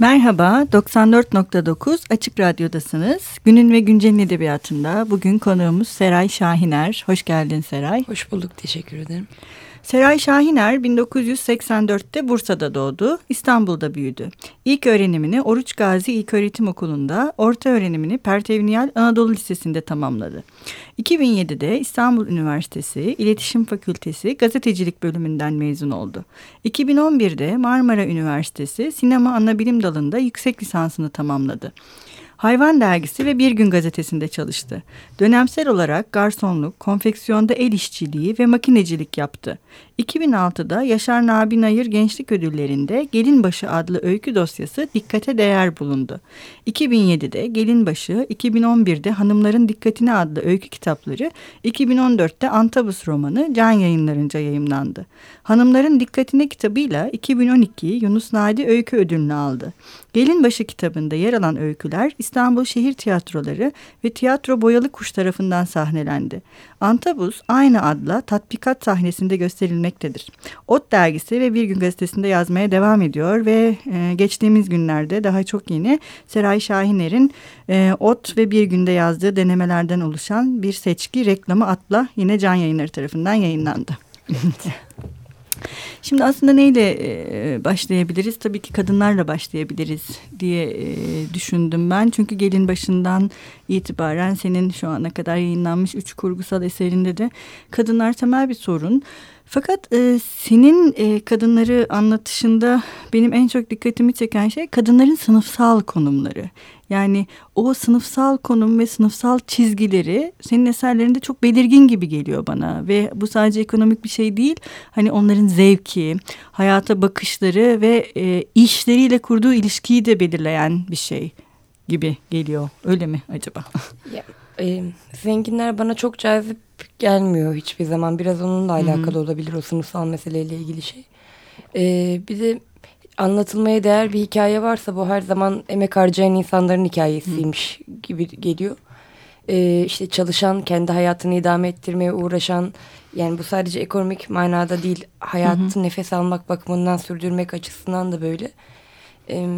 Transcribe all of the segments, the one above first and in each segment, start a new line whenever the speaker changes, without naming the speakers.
Merhaba, 94.9 Açık Radyo'dasınız. Günün ve Güncel'in edebiyatında bugün konuğumuz Seray Şahiner. Hoş geldin Seray.
Hoş bulduk, teşekkür ederim.
Seray Şahiner 1984'te Bursa'da doğdu, İstanbul'da büyüdü. İlk öğrenimini Oruç Gazi İlköğretim Okulu'nda, orta öğrenimini Pertevniyal Anadolu Lisesi'nde tamamladı. 2007'de İstanbul Üniversitesi İletişim Fakültesi Gazetecilik bölümünden mezun oldu. 2011'de Marmara Üniversitesi Sinema Anabilim Dalı'nda yüksek lisansını tamamladı. Hayvan Dergisi ve Bir Gün Gazetesi'nde çalıştı. Dönemsel olarak garsonluk, konfeksiyonda el işçiliği ve makinecilik yaptı. 2006'da Yaşar Nabi Nayır Gençlik Ödülleri'nde Gelinbaşı adlı öykü dosyası dikkate değer bulundu. 2007'de Gelinbaşı, 2011'de Hanımların Dikkatine adlı öykü kitapları, 2014'te Antabus romanı Can Yayınlarınca yayımlandı. Hanımların Dikkatine kitabıyla 2012 Yunus Nadi Öykü Ödülünü aldı. Gelinbaşı kitabında yer alan öyküler İstanbul Şehir Tiyatroları ve Tiyatro Boyalı Kuş tarafından sahnelendi. Antabus aynı adla tatbikat sahnesinde gösterilmektedir. Ot dergisi ve Bir Gün gazetesinde yazmaya devam ediyor ve e, geçtiğimiz günlerde daha çok yeni Seray Şahiner'in e, Ot ve Bir Günde yazdığı denemelerden oluşan bir seçki reklamı atla yine Can Yayınları tarafından yayınlandı. Şimdi aslında neyle e, başlayabiliriz? Tabii ki kadınlarla başlayabiliriz diye e, düşündüm ben. Çünkü gelin başından itibaren senin şu ana kadar yayınlanmış üç kurgusal eserinde de kadınlar temel bir sorun. Fakat e, senin e, kadınları anlatışında benim en çok dikkatimi çeken şey kadınların sınıfsal konumları. Yani o sınıfsal konum ve sınıfsal çizgileri senin eserlerinde çok belirgin gibi geliyor bana. Ve bu sadece ekonomik bir şey değil. Hani onların zevki, hayata bakışları ve e, işleriyle kurduğu ilişkiyi de belirleyen bir şey gibi geliyor. Öyle mi acaba?
Ya, e, zenginler bana çok cazip gelmiyor hiçbir zaman. Biraz onunla alakalı Hı -hı. olabilir o sınıfsal meseleyle ilgili şey. E, bir de anlatılmaya değer bir hikaye varsa bu her zaman emek harcayan insanların hikayesiymiş Hı. gibi geliyor. Ee, işte çalışan, kendi hayatını idame ettirmeye uğraşan, yani bu sadece ekonomik manada değil, hayatı hı nefes almak bakımından sürdürmek açısından da böyle. Ee,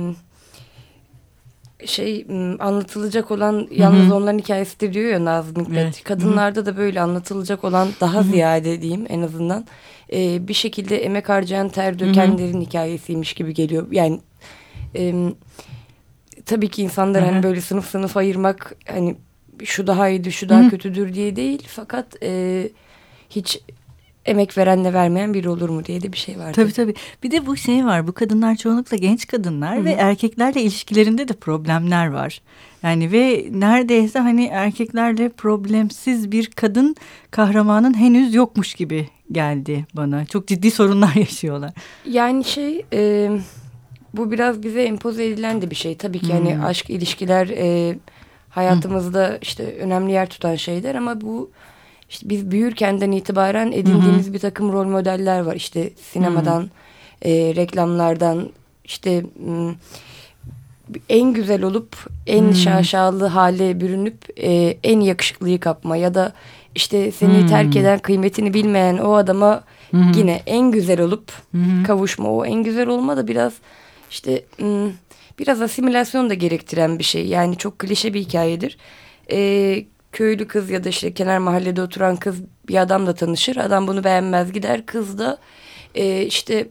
şey anlatılacak olan yalnız hı hı. onların hikayesidir diyor ya Nazım Hikmet. Evet. Kadınlarda hı hı. da böyle anlatılacak olan daha ziyade diyeyim en azından e, bir şekilde emek harcayan ter dökenlerin Hı -hı. hikayesiymiş gibi geliyor. Yani e, tabii ki insanlar hani böyle sınıf sınıf ayırmak hani şu daha iyiydi şu daha Hı -hı. kötüdür diye değil. Fakat e, hiç emek verenle vermeyen biri olur mu diye de bir şey var.
Tabii tabii. Bir de bu şey var. Bu kadınlar çoğunlukla genç kadınlar Hı -hı. ve erkeklerle ilişkilerinde de problemler var. Yani ve neredeyse hani erkeklerle problemsiz bir kadın kahramanın henüz yokmuş gibi geldi bana. Çok ciddi sorunlar yaşıyorlar.
Yani şey e, bu biraz bize empoze edilen de bir şey. Tabii ki hani aşk ilişkiler e, hayatımızda hmm. işte önemli yer tutan şeyler ama bu işte biz büyürkenden itibaren edindiğimiz hmm. bir takım rol modeller var. İşte sinemadan, e, reklamlardan işte en güzel olup en hmm. şaşalı hale bürünüp e, en yakışıklıyı kapma ya da işte seni hmm. terk eden kıymetini bilmeyen o adama hmm. yine en güzel olup hmm. kavuşma. O en güzel olma da biraz işte biraz asimilasyon da gerektiren bir şey. Yani çok klişe bir hikayedir. Ee, köylü kız ya da işte kenar mahallede oturan kız bir adamla tanışır. Adam bunu beğenmez gider. Kız da e, işte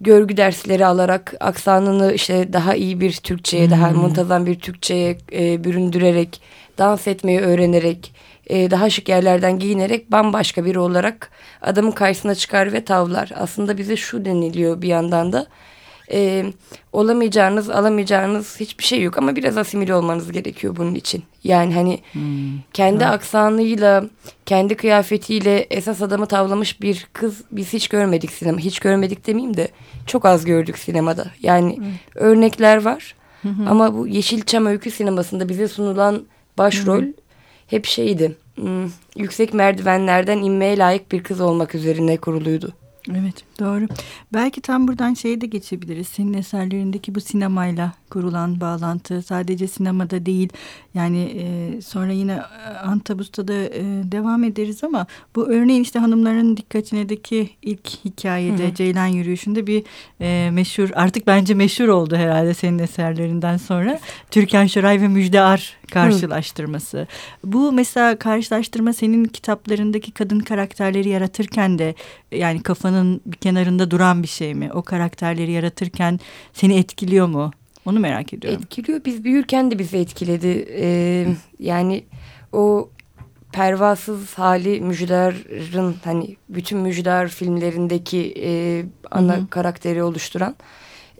görgü dersleri alarak aksanını işte daha iyi bir Türkçe'ye, hmm. daha muntazam bir Türkçe'ye e, büründürerek, dans etmeyi öğrenerek e, daha şık yerlerden giyinerek bambaşka biri olarak adamın karşısına çıkar ve tavlar. Aslında bize şu deniliyor bir yandan da e, olamayacağınız, alamayacağınız hiçbir şey yok ama biraz asimile olmanız gerekiyor bunun için. Yani hani hmm. kendi evet. aksanıyla, kendi kıyafetiyle esas adamı tavlamış bir kız biz hiç görmedik sinema. Hiç görmedik demeyeyim de çok az gördük sinemada. Yani hmm. örnekler var hmm. ama bu Yeşilçam öykü sinemasında bize sunulan başrol hmm hep şeydi. Hmm, yüksek merdivenlerden inmeye layık bir kız olmak üzerine kuruluydu.
Evet doğru. Belki tam buradan şeye de geçebiliriz. Senin eserlerindeki bu sinemayla kurulan bağlantı sadece sinemada değil. Yani e, sonra yine e, Antabus'ta da e, devam ederiz ama bu örneğin işte hanımların dikkatindeki ilk hikayede Hı -hı. Ceylan yürüyüşünde bir e, meşhur artık bence meşhur oldu herhalde senin eserlerinden sonra. Türkan Şoray ve Müjde Ar karşılaştırması. Hı. Bu mesela karşılaştırma senin kitaplarındaki kadın karakterleri yaratırken de yani kafanın bir kenarında duran bir şey mi? O karakterleri yaratırken seni etkiliyor mu? Onu merak ediyorum.
Etkiliyor. Biz büyürken de bizi etkiledi. Ee, yani o pervasız hali Müjdar'ın hani bütün Müjdar filmlerindeki e, ana Hı -hı. karakteri oluşturan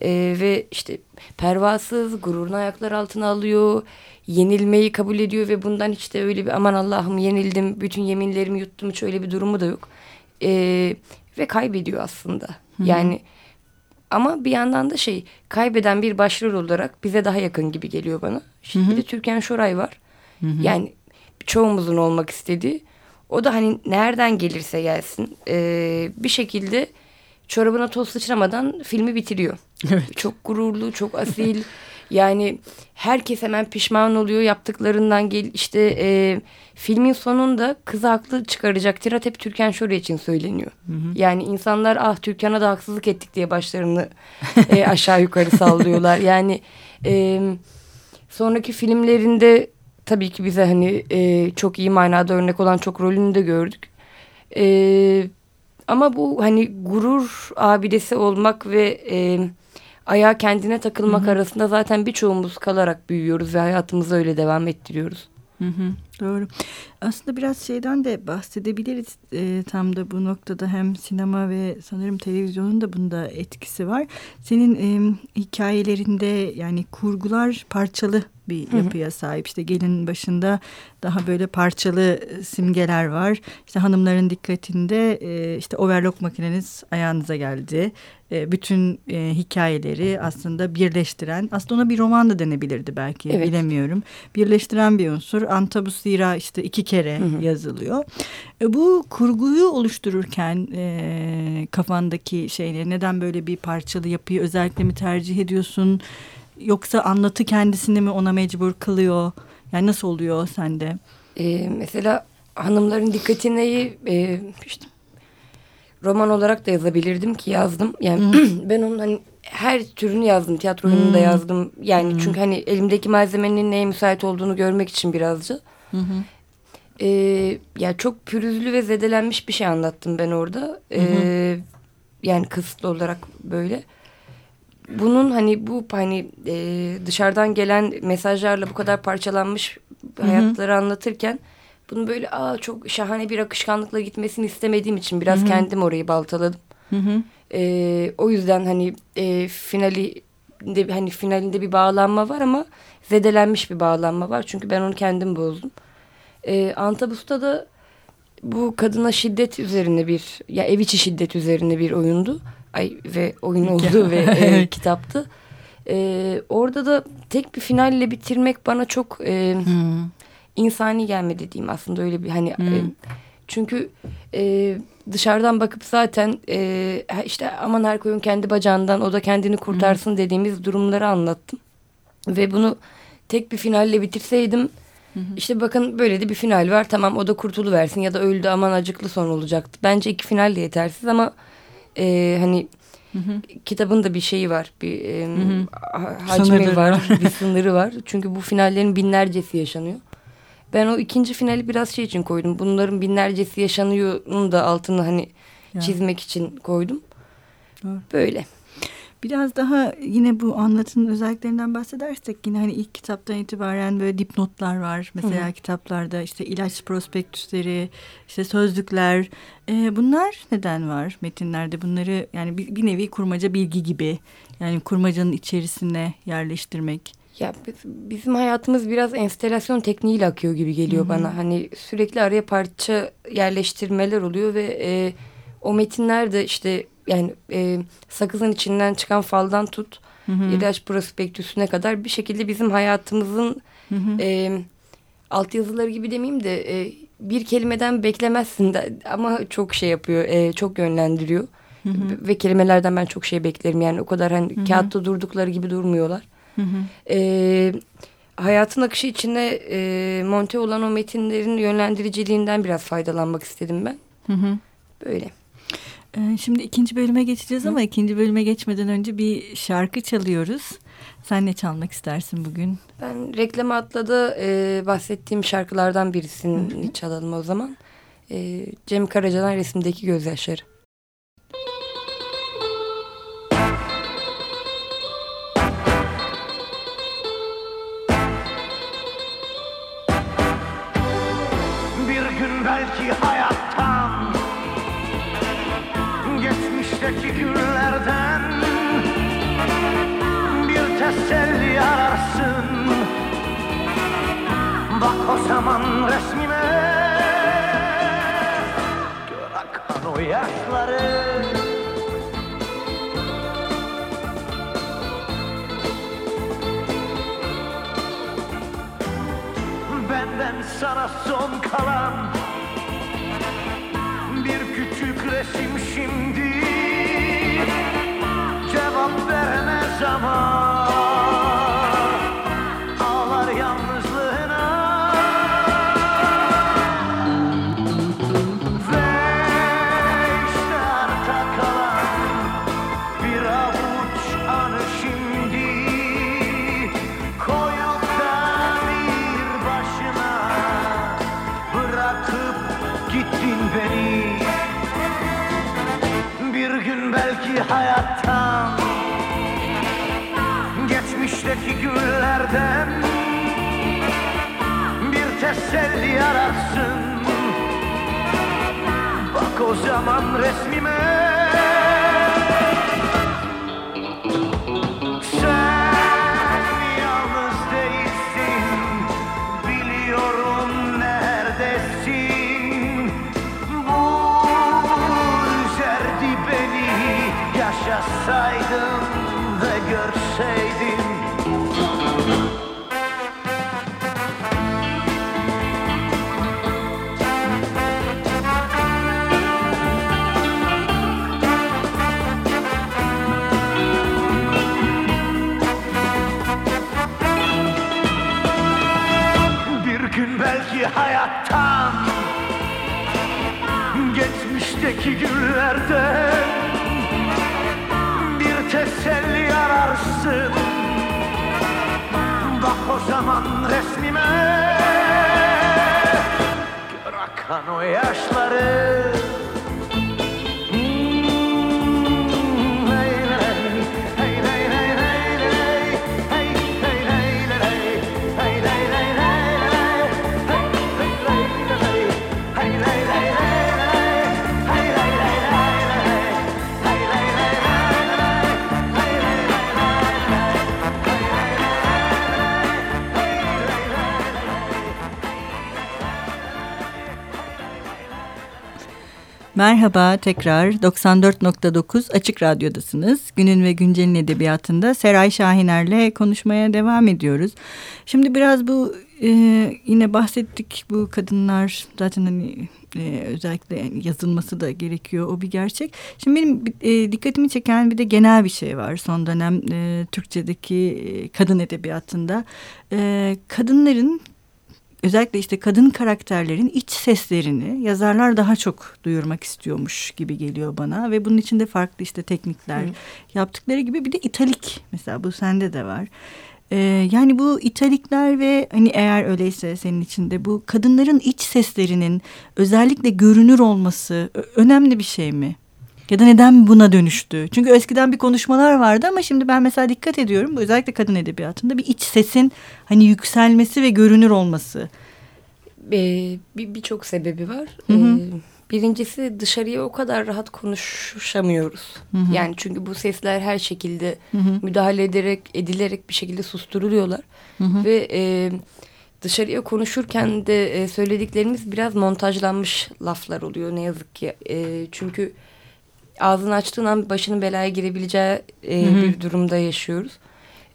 e, ve işte pervasız gururunu ayaklar altına alıyor yenilmeyi kabul ediyor ve bundan hiç de öyle bir aman Allah'ım yenildim bütün yeminlerimi yuttum hiç öyle bir durumu da yok e, ve kaybediyor aslında Hı -hı. yani ama bir yandan da şey kaybeden bir başrol olarak bize daha yakın gibi geliyor bana. Şimdi Hı -hı. bir de Türkan Şoray var. Hı -hı. Yani çoğumuzun olmak istediği. O da hani nereden gelirse gelsin e, bir şekilde çorabına toz sıçramadan filmi bitiriyor. Evet. Çok gururlu, çok asil. yani herkes hemen pişman oluyor yaptıklarından gel işte e, filmin sonunda kız haklı çıkaracak tirat hep Türkan Şoray için söyleniyor. Hı hı. Yani insanlar ah Türkan'a da haksızlık ettik diye başlarını e, aşağı yukarı sallıyorlar. Yani e, sonraki filmlerinde tabii ki bize hani e, çok iyi manada örnek olan çok rolünü de gördük. E, ama bu hani gurur abidesi olmak ve e, ayağa kendine takılmak Hı -hı. arasında zaten birçoğumuz kalarak büyüyoruz ve hayatımızı öyle devam ettiriyoruz.
Hı hı, doğru. Aslında biraz şeyden de bahsedebiliriz. E, tam da bu noktada hem sinema ve sanırım televizyonun da bunda etkisi var. Senin e, hikayelerinde yani kurgular parçalı bir yapıya sahip. İşte gelin başında daha böyle parçalı simgeler var. İşte hanımların dikkatinde e, işte overlock makineniz ayağınıza geldi. E, bütün e, hikayeleri aslında birleştiren, aslında ona bir roman da denebilirdi belki evet. bilemiyorum. Birleştiren bir unsur. Antabus Zira işte iki kere hı hı. yazılıyor. E, bu kurguyu oluştururken e, kafandaki şeyleri neden böyle bir parçalı yapıyı özellikle mi tercih ediyorsun? Yoksa anlatı kendisini mi ona mecbur kılıyor? Yani nasıl oluyor sende?
Ee, mesela hanımların dikkatini e, işte roman olarak da yazabilirdim ki yazdım. Yani ben onun hani her türünü yazdım. Tiyatro oyununu da yazdım. Yani hmm. çünkü hani elimdeki malzemenin neye müsait olduğunu görmek için birazcık. Hı Ee, ya çok pürüzlü ve zedelenmiş bir şey anlattım ben orada. Ee, yani kısıtlı olarak böyle bunun hani bu hani e, dışarıdan gelen mesajlarla bu kadar parçalanmış hayatları Hı -hı. anlatırken bunu böyle aa çok şahane bir akışkanlıkla gitmesini istemediğim için biraz Hı -hı. kendim orayı baltaladım. Hı -hı. E, o yüzden hani e, finali de, hani finalinde bir bağlanma var ama zedelenmiş bir bağlanma var. Çünkü ben onu kendim bozdum. E, Antabus'ta da bu kadına şiddet üzerine bir ya ev içi şiddet üzerine bir oyundu ay ve oyun oldu ve e, kitaptı. E, orada da tek bir finalle bitirmek bana çok e, hmm. insani gelmedi diyeyim aslında öyle bir hani hmm. e, çünkü e, dışarıdan bakıp zaten e, işte aman her koyun kendi bacağından o da kendini kurtarsın hmm. dediğimiz durumları anlattım ve bunu tek bir finalle bitirseydim Hı İşte bakın böyle de bir final var. Tamam o da kurtuluversin ya da öldü aman acıklı son olacaktı. Bence iki final de yetersiz ama e, hani Hı hı. Kitabın da bir şeyi var. Bir e, hı hı. hacmi sınırı var. bir sınırı var. Çünkü bu finallerin binlercesi yaşanıyor. Ben o ikinci finali biraz şey için koydum. Bunların binlercesi yaşanıyor'nun da altını hani ya. çizmek için koydum. Doğru. Böyle.
Biraz daha yine bu anlatının özelliklerinden bahsedersek yine hani ilk kitaptan itibaren böyle dipnotlar var. Mesela Hı kitaplarda işte ilaç prospektüsleri, işte sözlükler. Ee, bunlar neden var metinlerde? Bunları yani bir, bir nevi kurmaca bilgi gibi yani kurmacanın içerisine yerleştirmek.
Ya bizim hayatımız biraz enstelasyon tekniğiyle akıyor gibi geliyor Hı -hı. bana. Hani sürekli araya parça yerleştirmeler oluyor ve e, o metinler de işte yani e, sakızın içinden çıkan faldan tut hı hı. ilaç prospektüsüne kadar bir şekilde bizim hayatımızın hı hı. E, altyazıları gibi demeyeyim de e, bir kelimeden beklemezsin de ama çok şey yapıyor e, çok yönlendiriyor. Hı hı. Ve kelimelerden ben çok şey beklerim. Yani o kadar hani hı hı. kağıtta durdukları gibi durmuyorlar. Hı hı. Ee, hayatın akışı içine e, monte olan o metinlerin yönlendiriciliğinden biraz faydalanmak istedim ben. Hı hı. Böyle.
Ee, şimdi ikinci bölüme geçeceğiz hı. ama ikinci bölüme geçmeden önce bir şarkı çalıyoruz. Sen ne çalmak istersin bugün?
Ben reklam atladı e, bahsettiğim şarkılardan birisini hı hı. çalalım o zaman. E, Cem Karaca'dan resimdeki gözyaşları.
belki hayattan Geçmişteki günlerden Bir teselli ararsın. Bak o zaman resmime Gör akan o yaşları. Benden sana son kalan küçük resim şimdi Cevap veremez ama yaşasaydım ve görseydim. Bir gün belki hayattan Geçmişteki günlerden teselli ararsın Bak o zaman resmime. Gör akan o yaşları
Merhaba tekrar 94.9 Açık Radyo'dasınız. Günün ve Güncel'in edebiyatında Seray Şahiner'le konuşmaya devam ediyoruz. Şimdi biraz bu e, yine bahsettik bu kadınlar zaten hani e, özellikle yazılması da gerekiyor o bir gerçek. Şimdi benim e, dikkatimi çeken bir de genel bir şey var son dönem e, Türkçedeki e, kadın edebiyatında. E, kadınların özellikle işte kadın karakterlerin iç seslerini yazarlar daha çok duyurmak istiyormuş gibi geliyor bana ve bunun içinde farklı işte teknikler Hı. yaptıkları gibi bir de italik mesela bu sende de var. Ee, yani bu italikler ve hani eğer öyleyse senin içinde bu kadınların iç seslerinin özellikle görünür olması önemli bir şey mi? Ya da neden buna dönüştü? Çünkü eskiden bir konuşmalar vardı ama şimdi ben mesela dikkat ediyorum. Bu özellikle kadın edebiyatında bir iç sesin hani yükselmesi ve görünür olması.
Ee, Birçok bir sebebi var. Hı hı. Ee, birincisi dışarıya o kadar rahat konuşamıyoruz. Hı hı. Yani çünkü bu sesler her şekilde hı hı. müdahale ederek, edilerek bir şekilde susturuluyorlar. Hı hı. Ve e, dışarıya konuşurken de e, söylediklerimiz biraz montajlanmış laflar oluyor ne yazık ki. E, çünkü ağzını açtığın an başının belaya girebileceği e, bir durumda yaşıyoruz.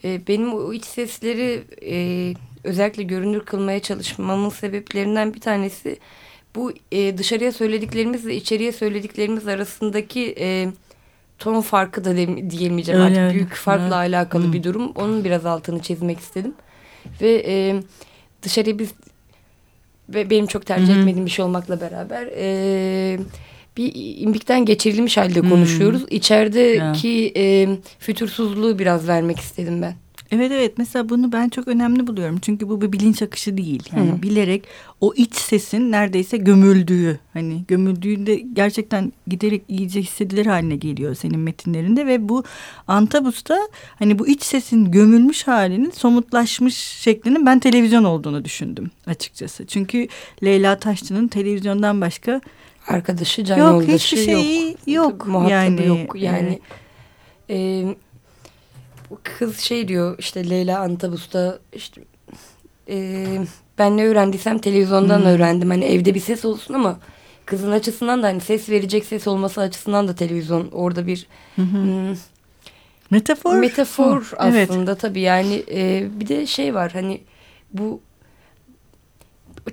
E, benim o iç sesleri e, özellikle görünür kılmaya çalışmamın sebeplerinden bir tanesi bu e, dışarıya söylediklerimizle içeriye söylediklerimiz arasındaki e, ton farkı da diyemeyeceğim.
Öyle,
Artık
öyle.
büyük farkla
Evet.
alakalı
Hı.
bir durum. Onun biraz altını çizmek istedim. Ve e, dışarıya biz ve benim çok tercih
Hı hı.
etmediğim bir şey olmakla beraber e, bir imbikten geçirilmiş halde
Hı.
konuşuyoruz. İçerideki e, fütursuzluğu biraz vermek istedim ben.
Evet evet mesela bunu ben çok önemli buluyorum. Çünkü bu bir bilinç akışı değil. Yani
Hı.
bilerek o iç sesin neredeyse gömüldüğü hani gömüldüğünde gerçekten giderek iyice hissedilir haline geliyor senin metinlerinde ve bu Antabus'ta hani bu iç sesin gömülmüş halinin somutlaşmış şeklinin ben televizyon olduğunu düşündüm açıkçası. Çünkü Leyla Taşçı'nın televizyondan başka
Arkadaşı, can
yok
yoldaşı
hiçbir
yok.
şeyi yok.
Muhatabı
yani,
yok. Yani e, kız şey diyor işte Leyla Antabus'ta işte e, ben ne öğrendiysem televizyondan
Hmm.
öğrendim. Hani evde bir ses olsun ama kızın açısından da hani ses verecek ses olması açısından da televizyon orada bir
Hı hı.
hmm,
metafor.
metafor
Hı, evet.
aslında tabii yani e, bir de şey var hani bu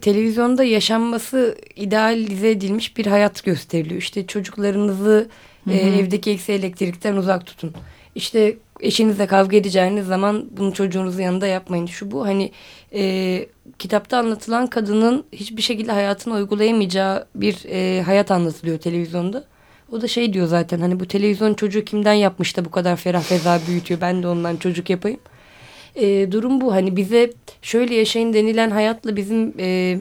televizyonda yaşanması idealize edilmiş bir hayat gösteriliyor. İşte çocuklarınızı e,
Hı hı.
evdeki eksi elektrikten uzak tutun. İşte eşinizle kavga edeceğiniz zaman bunu çocuğunuzun yanında yapmayın. Şu bu hani e, kitapta anlatılan kadının hiçbir şekilde hayatını uygulayamayacağı bir e, hayat anlatılıyor televizyonda. O da şey diyor zaten hani bu televizyon çocuğu kimden yapmış da bu kadar ferah feza büyütüyor ben de ondan çocuk yapayım. E, durum bu. Hani bize şöyle yaşayın denilen hayatla bizim e,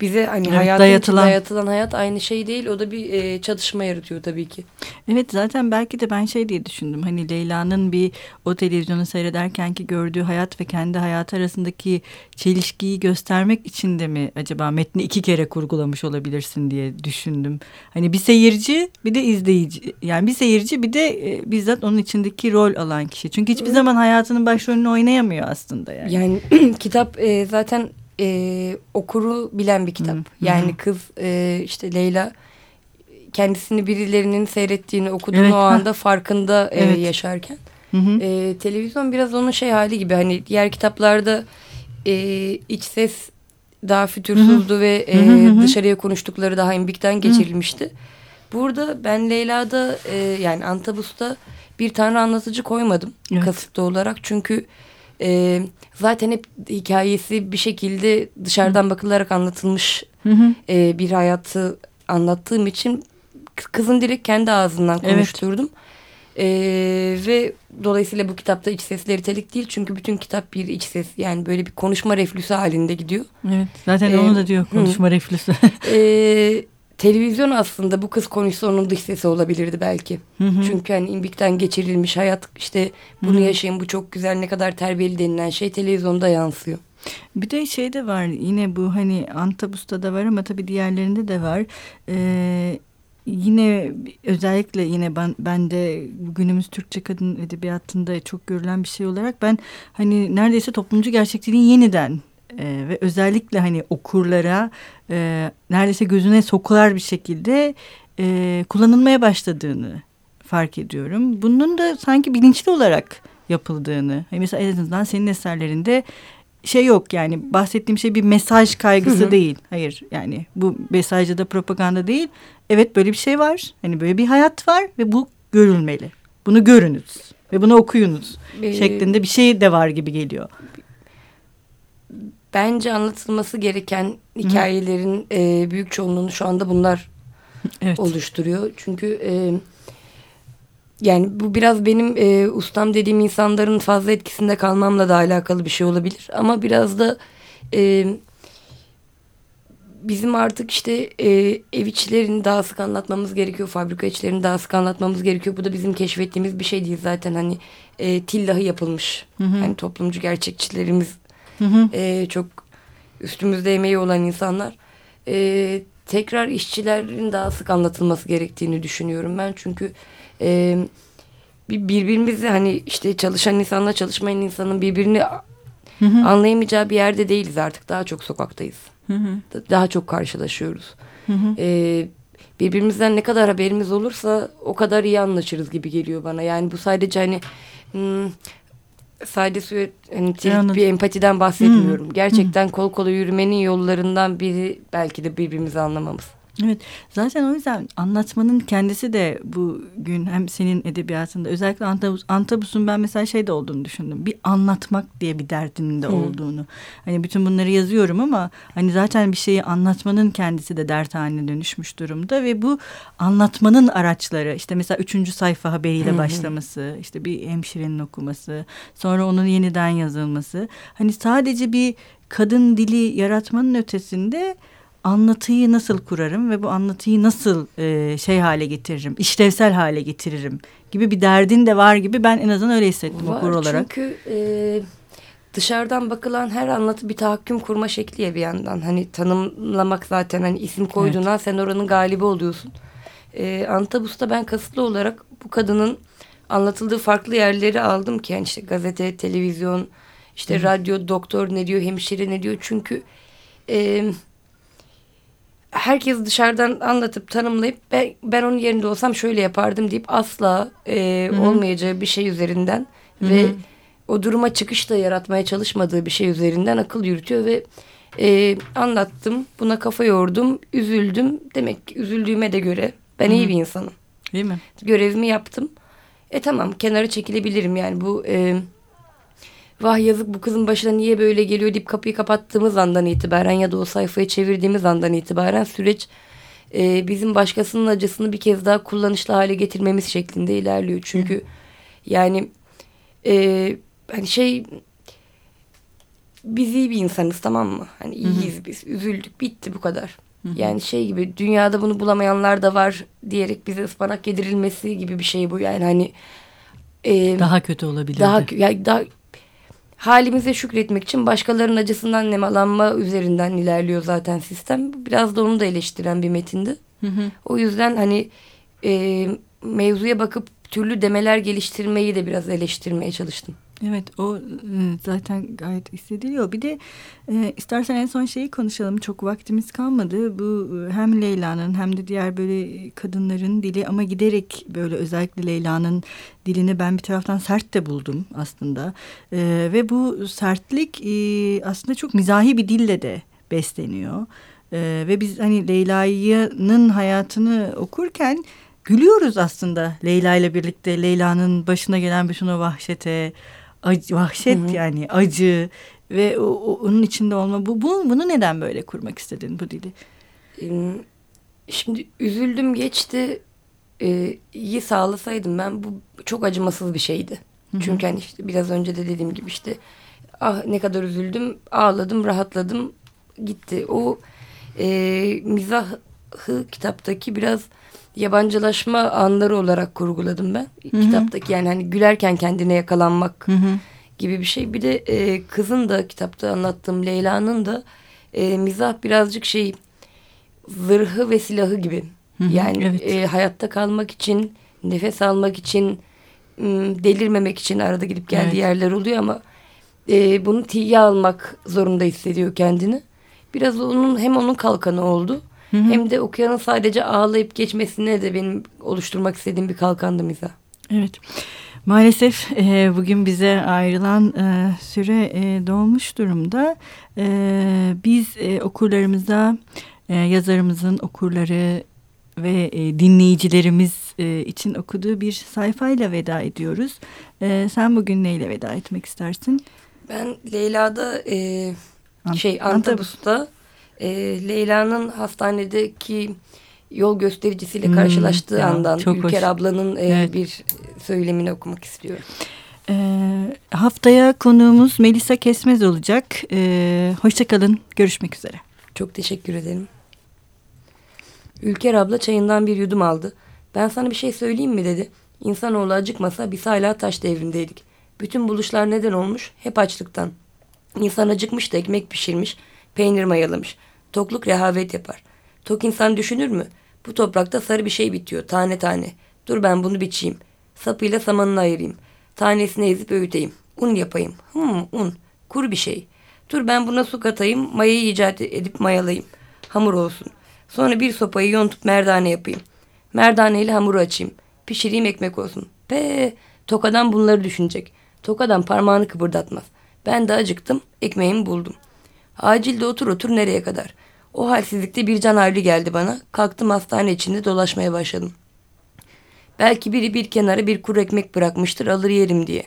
bize hani
Evet,
hayatın
dayatılan.
dayatılan. hayat aynı şey değil. O da bir e, çatışma yaratıyor tabii ki.
Evet zaten belki de ben şey diye düşündüm. Hani Leyla'nın bir o televizyonu seyrederken ki gördüğü hayat ve kendi hayatı arasındaki çelişkiyi göstermek için de mi acaba metni iki kere kurgulamış olabilirsin diye düşündüm. Hani bir seyirci bir de izleyici. Yani bir seyirci bir de e, bizzat onun içindeki rol alan kişi. Çünkü hiçbir zaman hayatının başrolünü oynayamıyor aslında yani.
Yani kitap e, zaten e, okuru bilen bir kitap.
Hı, hı.
Yani kız e, işte Leyla kendisini birilerinin seyrettiğini okuduğunu
Evet,
o anda farkında e,
Evet.
yaşarken.
Hı hı.
E, televizyon biraz onun şey hali gibi hani diğer kitaplarda e, iç ses daha fütursuzdu ve e,
Hı hı hı hı.
dışarıya konuştukları daha imbikten geçirilmişti. Burada ben Leyla'da e, yani Antabus'ta bir tanrı anlatıcı koymadım
Evet.
kasıtlı olarak çünkü e, zaten hep hikayesi bir şekilde dışarıdan bakılarak anlatılmış
Hı hı.
e, bir hayatı anlattığım için kı- kızın direkt kendi ağzından
Evet.
konuşturdum. E, ve dolayısıyla bu kitapta iç sesleri telik değil çünkü bütün kitap bir iç ses yani böyle bir konuşma reflüsü halinde gidiyor.
Evet zaten
Ee,
onu da diyor
hı.
konuşma reflüsü.
E, televizyon aslında bu kız konuşsa onun dış sesi olabilirdi belki.
Hı hı.
Çünkü hani imbikten geçirilmiş hayat işte bunu
Hı.
yaşayın bu çok güzel ne kadar terbiyeli denilen şey televizyonda yansıyor.
Bir de şey de var yine bu hani Antabus'ta da var ama tabii diğerlerinde de var. Ee, yine özellikle yine ben, ben de günümüz Türkçe kadın edebiyatında çok görülen bir şey olarak ben hani neredeyse toplumcu gerçekliğin yeniden e, ve özellikle hani okurlara e, neredeyse gözüne sokular bir şekilde e, kullanılmaya başladığını fark ediyorum. Bunun da sanki bilinçli olarak yapıldığını. Hani mesela en azından senin eserlerinde şey yok yani bahsettiğim şey bir mesaj kaygısı
Hı hı.
değil. Hayır yani bu mesajda da propaganda değil. Evet böyle bir şey var. Hani böyle bir hayat var ve bu görülmeli. Bunu görünüz ve bunu okuyunuz
Ee,
şeklinde bir şey de var gibi geliyor.
Bence anlatılması gereken hikayelerin e, büyük çoğunluğunu şu anda bunlar
Evet.
oluşturuyor. Çünkü e, yani bu biraz benim e, ustam dediğim insanların fazla etkisinde kalmamla da alakalı bir şey olabilir. Ama biraz da e, bizim artık işte e, ev içlerini daha sık anlatmamız gerekiyor. Fabrika içlerini daha sık anlatmamız gerekiyor. Bu da bizim keşfettiğimiz bir şey değil zaten. Hani e, tillahı yapılmış.
Hı hı.
Hani toplumcu gerçekçilerimiz
Hı hı.
e, çok üstümüzde emeği olan insanlar. E, tekrar işçilerin daha sık anlatılması gerektiğini düşünüyorum ben. Çünkü e, bir- birbirimizi hani işte çalışan insanla çalışmayan insanın birbirini
Hı hı.
anlayamayacağı bir yerde değiliz artık. Daha çok sokaktayız.
Hı hı.
Da- Daha çok karşılaşıyoruz.
Hı hı.
E, birbirimizden ne kadar haberimiz olursa o kadar iyi anlaşırız gibi geliyor bana. Yani bu sadece hani hmm, sade suya hani tilt
Anladım.
bir empatiden bahsetmiyorum. Gerçekten kol kola yürümenin yollarından biri belki de birbirimizi anlamamız.
Evet zaten o yüzden anlatmanın kendisi de bugün hem senin edebiyatında özellikle Antabus, Antabus'un ben mesela şey de olduğunu düşündüm. Bir anlatmak diye bir derdinin de olduğunu. Hani bütün bunları yazıyorum ama hani zaten bir şeyi anlatmanın kendisi de dert haline dönüşmüş durumda ve bu anlatmanın araçları işte mesela üçüncü sayfa haberiyle başlaması işte bir hemşirenin okuması sonra onun yeniden yazılması hani sadece bir kadın dili yaratmanın ötesinde anlatıyı nasıl kurarım ve bu anlatıyı nasıl e, şey hale getiririm, işlevsel hale getiririm gibi bir derdin de var gibi ben en azından öyle hissettim
var,
okur olarak.
Çünkü e, dışarıdan bakılan her anlatı bir tahakküm kurma şekli ya bir yandan. Hani tanımlamak zaten hani isim koyduğuna evet. sen oranın galibi oluyorsun. E, Antabus'ta ben kasıtlı olarak bu kadının anlatıldığı farklı yerleri aldım ki yani işte gazete, televizyon, işte Hı. radyo, doktor ne diyor, hemşire ne diyor. Çünkü e, herkes dışarıdan anlatıp tanımlayıp ben, ben onun yerinde olsam şöyle yapardım deyip asla e, olmayacağı bir şey üzerinden Hı -hı. ve o duruma çıkış da yaratmaya çalışmadığı bir şey üzerinden akıl yürütüyor ve e, anlattım buna kafa yordum üzüldüm demek ki üzüldüğüme de göre ben Hı -hı. iyi bir insanım.
Değil mi?
Görevimi yaptım. E tamam kenara çekilebilirim yani bu e, vah yazık bu kızın başına niye böyle geliyor deyip kapıyı kapattığımız andan itibaren ya da o sayfayı çevirdiğimiz andan itibaren süreç e, bizim başkasının acısını bir kez daha kullanışlı hale getirmemiz şeklinde ilerliyor. Çünkü Hı. yani e, hani şey biz iyi bir insanız tamam mı? Hani iyiyiz Hı. biz üzüldük bitti bu kadar. Hı. Yani şey gibi dünyada bunu bulamayanlar da var diyerek bize ıspanak yedirilmesi gibi bir şey bu yani hani
e, daha kötü olabilir.
Daha ya daha halimize şükretmek için başkalarının acısından nemalanma üzerinden ilerliyor zaten sistem. Biraz da onu da eleştiren bir metindi. Hı hı. O yüzden hani e, mevzuya bakıp türlü demeler geliştirmeyi de biraz eleştirmeye çalıştım.
Evet o e, zaten gayet hissediliyor. Bir de e, istersen en son şeyi konuşalım. Çok vaktimiz kalmadı. Bu e, hem Leyla'nın hem de diğer böyle kadınların dili ama giderek böyle özellikle Leyla'nın dilini ben bir taraftan sert de buldum aslında. E, ve bu sertlik e, aslında çok mizahi bir dille de besleniyor. E, ve biz hani Leyla'nın hayatını okurken gülüyoruz aslında Leyla ile birlikte Leyla'nın başına gelen bütün o vahşete, acı, vahşet Hı -hı. yani acı ve o, o, onun içinde olma. Bu, bu bunu neden böyle kurmak istedin bu dili?
Şimdi üzüldüm geçti. Ee, iyi sağlasaydım ben bu çok acımasız bir şeydi. Hı -hı. Çünkü hani işte biraz önce de dediğim gibi işte ah ne kadar üzüldüm ağladım rahatladım gitti. O e, mizahı kitaptaki biraz yabancılaşma anları olarak kurguladım ben. Hı -hı. Kitaptaki yani hani gülerken kendine yakalanmak Hı -hı. gibi bir şey. Bir de e, kızın da kitapta anlattığım Leyla'nın da e, mizah birazcık şey zırhı ve silahı gibi. Hı -hı. Yani evet. e, hayatta kalmak için, nefes almak için, delirmemek için arada gidip geldiği evet. yerler oluyor ama e, bunu tiye almak zorunda hissediyor kendini. Biraz onun hem onun kalkanı oldu Hı hı. Hem de okuyanın sadece ağlayıp geçmesine de benim oluşturmak istediğim bir kalkandı mizah.
Evet. Maalesef e, bugün bize ayrılan e, süre e, dolmuş durumda. E, biz e, okurlarımıza, e, yazarımızın okurları ve e, dinleyicilerimiz e, için okuduğu bir sayfayla veda ediyoruz. E, sen bugün neyle veda etmek istersin?
Ben Leyla'da e, şey Antabus'ta e, Leyla'nın hastanedeki yol göstericisiyle hmm, karşılaştığı ya, andan Ülker hoş. ablanın e, evet. bir söylemini okumak istiyorum.
Ee, haftaya konuğumuz Melisa Kesmez olacak. Ee, Hoşçakalın. Görüşmek üzere.
Çok teşekkür ederim. Ülker abla çayından bir yudum aldı. Ben sana bir şey söyleyeyim mi dedi. İnsanoğlu acıkmasa biz hala taş devrindeydik. Bütün buluşlar neden olmuş? Hep açlıktan. İnsan acıkmış da ekmek pişirmiş, peynir mayalamış. Tokluk rehavet yapar. Tok insan düşünür mü? Bu toprakta sarı bir şey bitiyor tane tane. Dur ben bunu biçeyim. Sapıyla samanını ayırayım. Tanesini ezip öğüteyim. Un yapayım. Hmm un. Kur bir şey. Dur ben buna su katayım. Mayayı icat edip mayalayayım. Hamur olsun. Sonra bir sopayı yontup merdane yapayım. Merdaneyle hamuru açayım. Pişireyim ekmek olsun. Pe Tokadan bunları düşünecek. Tokadan parmağını kıpırdatmaz. Ben de acıktım. Ekmeğimi buldum. Acilde otur otur nereye kadar? O halsizlikte bir can havli geldi bana. Kalktım hastane içinde dolaşmaya başladım. Belki biri bir kenara bir kuru ekmek bırakmıştır alır yerim diye.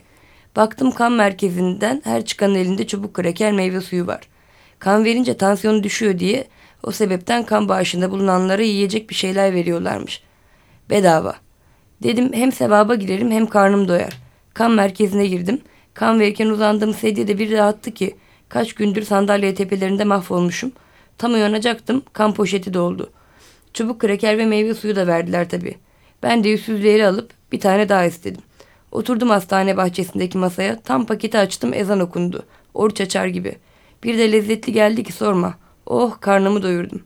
Baktım kan merkezinden her çıkanın elinde çubuk kraker meyve suyu var. Kan verince tansiyonu düşüyor diye o sebepten kan bağışında bulunanlara yiyecek bir şeyler veriyorlarmış. Bedava. Dedim hem sevaba girerim hem karnım doyar. Kan merkezine girdim. Kan verirken uzandığım sedyede bir rahattı ki kaç gündür sandalye tepelerinde mahvolmuşum. Tam uyanacaktım kan poşeti doldu. Çubuk kraker ve meyve suyu da verdiler tabii. Ben de yüzsüzleri alıp bir tane daha istedim. Oturdum hastane bahçesindeki masaya. Tam paketi açtım ezan okundu. Oruç açar gibi. Bir de lezzetli geldi ki sorma. Oh karnımı doyurdum.